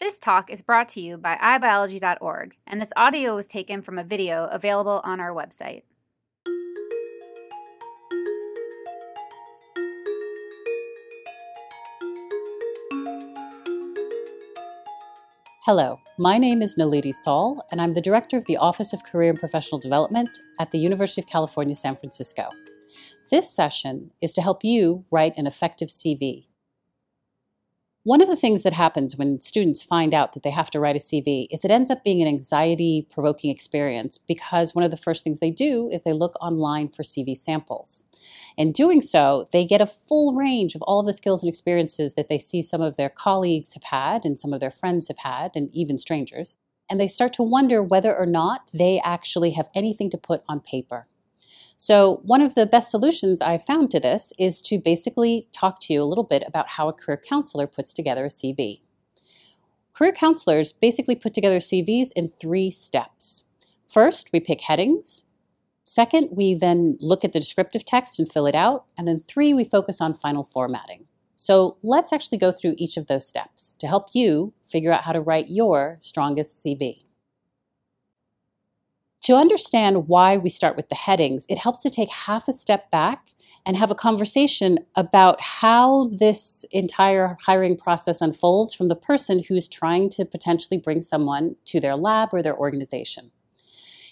This talk is brought to you by iBiology.org, and this audio was taken from a video available on our website. Hello, my name is Naledi Saul, and I'm the Director of the Office of Career and Professional Development at the University of California, San Francisco. This session is to help you write an effective CV. One of the things that happens when students find out that they have to write a CV is it ends up being an anxiety provoking experience because one of the first things they do is they look online for CV samples. In doing so, they get a full range of all of the skills and experiences that they see some of their colleagues have had and some of their friends have had, and even strangers. And they start to wonder whether or not they actually have anything to put on paper. So, one of the best solutions I've found to this is to basically talk to you a little bit about how a career counselor puts together a CV. Career counselors basically put together CVs in three steps. First, we pick headings. Second, we then look at the descriptive text and fill it out. And then three, we focus on final formatting. So let's actually go through each of those steps to help you figure out how to write your strongest CV. To understand why we start with the headings, it helps to take half a step back and have a conversation about how this entire hiring process unfolds from the person who's trying to potentially bring someone to their lab or their organization.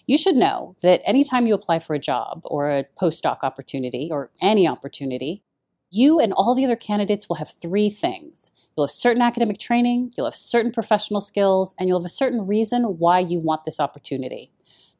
You should know that anytime you apply for a job or a postdoc opportunity or any opportunity, you and all the other candidates will have three things. You'll have certain academic training, you'll have certain professional skills, and you'll have a certain reason why you want this opportunity.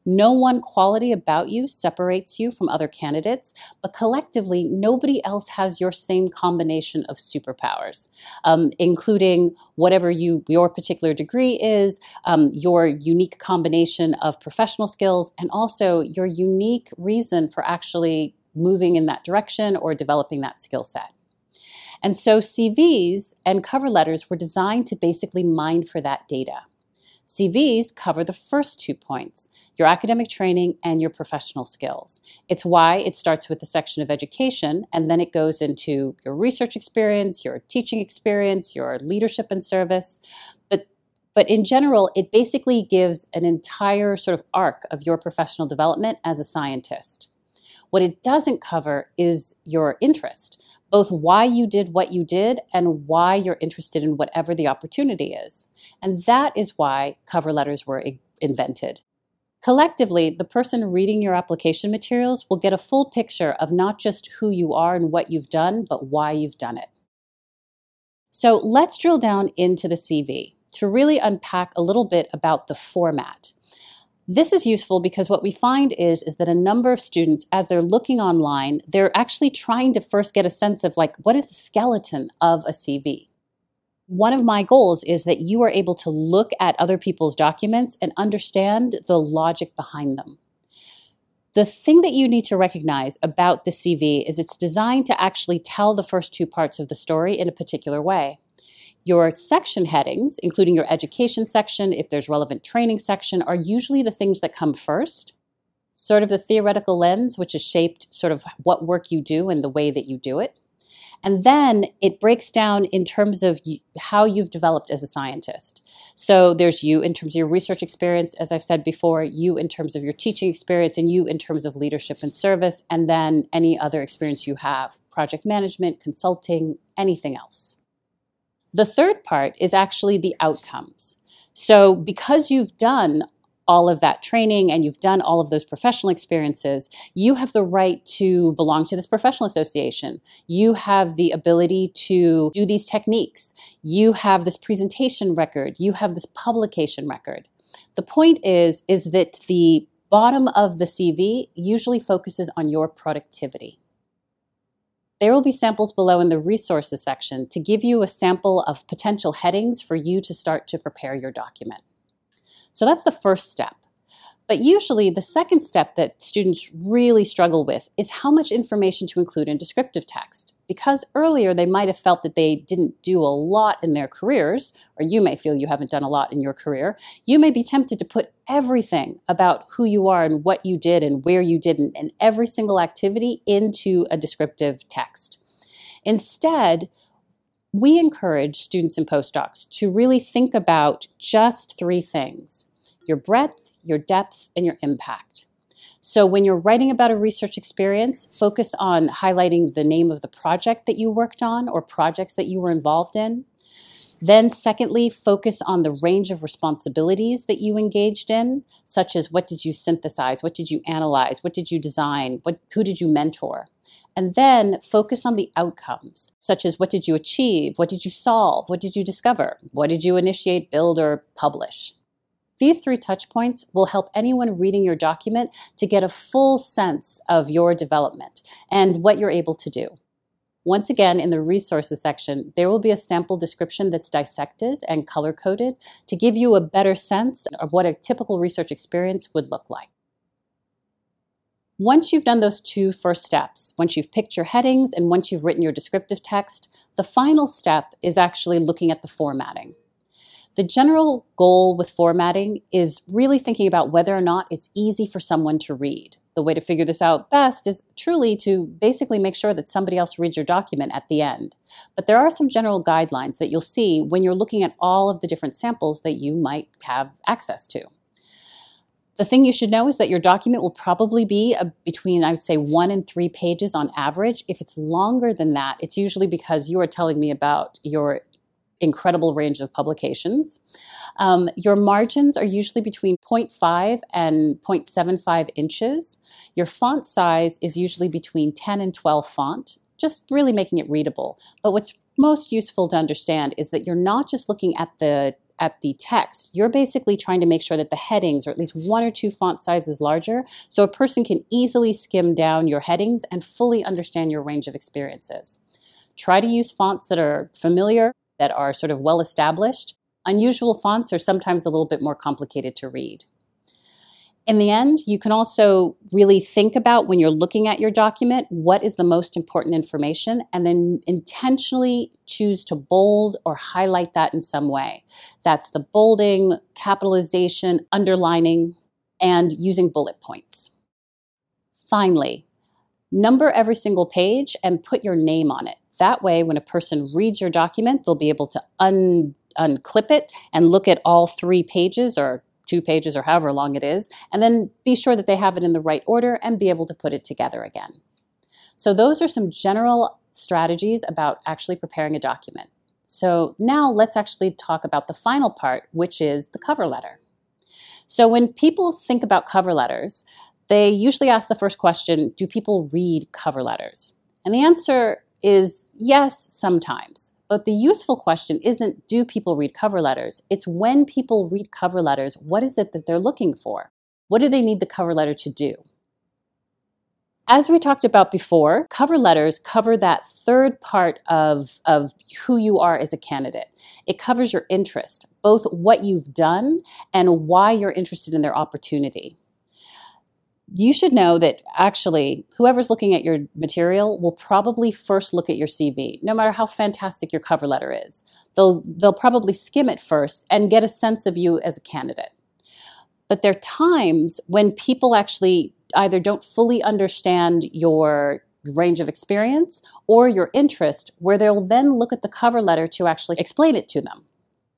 No one quality about you separates you from other candidates, but collectively, nobody else has your same combination of superpowers, um, including whatever you your particular degree is, um, your unique combination of professional skills, and also your unique reason for actually moving in that direction or developing that skill set. And so CVs and cover letters were designed to basically mine for that data. CVs cover the first two points your academic training and your professional skills. It's why it starts with the section of education and then it goes into your research experience, your teaching experience, your leadership and service. But but in general, it basically gives an entire sort of arc of your professional development as a scientist. What it doesn't cover is your interest, both why you did what you did and why you're interested in whatever the opportunity is. And that is why cover letters were invented. Collectively, the person reading your application materials will get a full picture of not just who you are and what you've done, but why you've done it. So let's drill down into the CV to really unpack a little bit about the format. This is useful because what we find is, is that a number of students, as they're looking online, they're actually trying to first get a sense of like, what is the skeleton of a CV? One of my goals is that you are able to look at other people's documents and understand the logic behind them. The thing that you need to recognize about the CV is it's designed to actually tell the first two parts of the story in a particular way. Your section headings, including your education section, if there's relevant training section, are usually the things that come first. Sort of the theoretical lens, which is shaped sort of what work you do and the way that you do it. And then it breaks down in terms of how you've developed as a scientist. So there's you in terms of your research experience, as I've said before, you in terms of your teaching experience, and you in terms of leadership and service, and then any other experience you have project management, consulting, anything else. The third part is actually the outcomes. So, because you've done all of that training and you've done all of those professional experiences, you have the right to belong to this professional association. You have the ability to do these techniques. You have this presentation record. You have this publication record. The point is, is that the bottom of the CV usually focuses on your productivity. There will be samples below in the resources section to give you a sample of potential headings for you to start to prepare your document. So that's the first step. But usually, the second step that students really struggle with is how much information to include in descriptive text. Because earlier they might have felt that they didn't do a lot in their careers, or you may feel you haven't done a lot in your career, you may be tempted to put everything about who you are and what you did and where you didn't, and every single activity into a descriptive text. Instead, we encourage students and postdocs to really think about just three things your breadth, your depth, and your impact. So, when you're writing about a research experience, focus on highlighting the name of the project that you worked on or projects that you were involved in. Then, secondly, focus on the range of responsibilities that you engaged in, such as what did you synthesize, what did you analyze, what did you design, what, who did you mentor. And then focus on the outcomes, such as what did you achieve, what did you solve, what did you discover, what did you initiate, build, or publish. These three touch points will help anyone reading your document to get a full sense of your development and what you're able to do. Once again, in the resources section, there will be a sample description that's dissected and color coded to give you a better sense of what a typical research experience would look like. Once you've done those two first steps, once you've picked your headings and once you've written your descriptive text, the final step is actually looking at the formatting. The general goal with formatting is really thinking about whether or not it's easy for someone to read. The way to figure this out best is truly to basically make sure that somebody else reads your document at the end. But there are some general guidelines that you'll see when you're looking at all of the different samples that you might have access to. The thing you should know is that your document will probably be a, between, I would say, one and three pages on average. If it's longer than that, it's usually because you are telling me about your incredible range of publications. Um, your margins are usually between 0.5 and 0.75 inches. Your font size is usually between 10 and 12 font, just really making it readable. But what's most useful to understand is that you're not just looking at the at the text, you're basically trying to make sure that the headings are at least one or two font sizes larger so a person can easily skim down your headings and fully understand your range of experiences. Try to use fonts that are familiar that are sort of well established. Unusual fonts are sometimes a little bit more complicated to read. In the end, you can also really think about when you're looking at your document what is the most important information and then intentionally choose to bold or highlight that in some way. That's the bolding, capitalization, underlining, and using bullet points. Finally, number every single page and put your name on it. That way, when a person reads your document, they'll be able to un- unclip it and look at all three pages or two pages or however long it is, and then be sure that they have it in the right order and be able to put it together again. So, those are some general strategies about actually preparing a document. So, now let's actually talk about the final part, which is the cover letter. So, when people think about cover letters, they usually ask the first question Do people read cover letters? And the answer is yes, sometimes. But the useful question isn't do people read cover letters? It's when people read cover letters, what is it that they're looking for? What do they need the cover letter to do? As we talked about before, cover letters cover that third part of, of who you are as a candidate. It covers your interest, both what you've done and why you're interested in their opportunity you should know that actually whoever's looking at your material will probably first look at your CV, no matter how fantastic your cover letter is. They'll, they'll probably skim it first and get a sense of you as a candidate. But there are times when people actually either don't fully understand your range of experience or your interest, where they'll then look at the cover letter to actually explain it to them.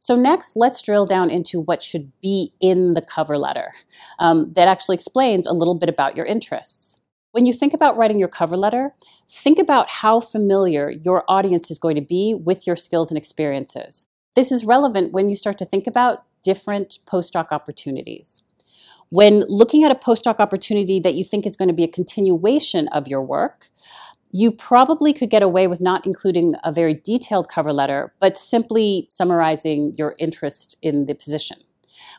So, next, let's drill down into what should be in the cover letter um, that actually explains a little bit about your interests. When you think about writing your cover letter, think about how familiar your audience is going to be with your skills and experiences. This is relevant when you start to think about different postdoc opportunities. When looking at a postdoc opportunity that you think is going to be a continuation of your work, you probably could get away with not including a very detailed cover letter, but simply summarizing your interest in the position.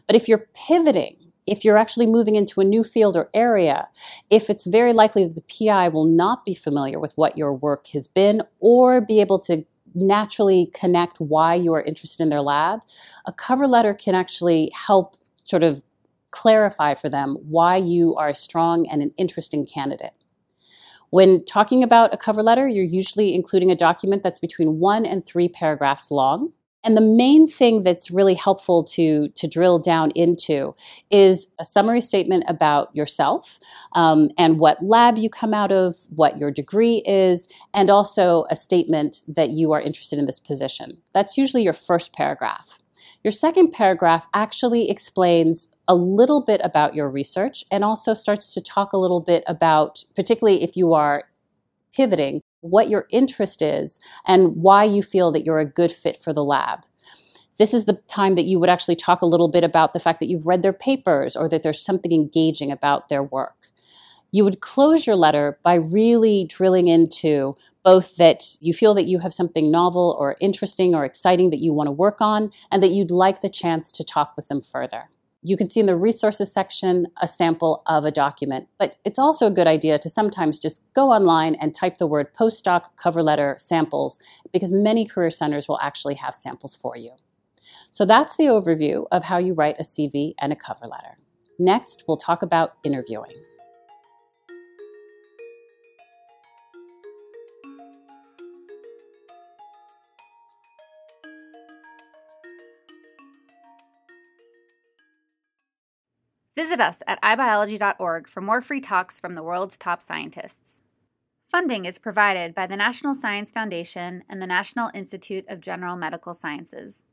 But if you're pivoting, if you're actually moving into a new field or area, if it's very likely that the PI will not be familiar with what your work has been or be able to naturally connect why you are interested in their lab, a cover letter can actually help sort of clarify for them why you are a strong and an interesting candidate. When talking about a cover letter, you're usually including a document that's between one and three paragraphs long. And the main thing that's really helpful to, to drill down into is a summary statement about yourself um, and what lab you come out of, what your degree is, and also a statement that you are interested in this position. That's usually your first paragraph. Your second paragraph actually explains a little bit about your research and also starts to talk a little bit about, particularly if you are pivoting, what your interest is and why you feel that you're a good fit for the lab. This is the time that you would actually talk a little bit about the fact that you've read their papers or that there's something engaging about their work you would close your letter by really drilling into both that you feel that you have something novel or interesting or exciting that you want to work on, and that you'd like the chance to talk with them further. You can see in the resources section a sample of a document, but it's also a good idea to sometimes just go online and type the word postdoc cover letter samples because many career centers will actually have samples for you. So that's the overview of how you write a CV and a cover letter. Next, we'll talk about interviewing. Visit us at ibiology.org for more free talks from the world's top scientists. Funding is provided by the National Science Foundation and the National Institute of General Medical Sciences.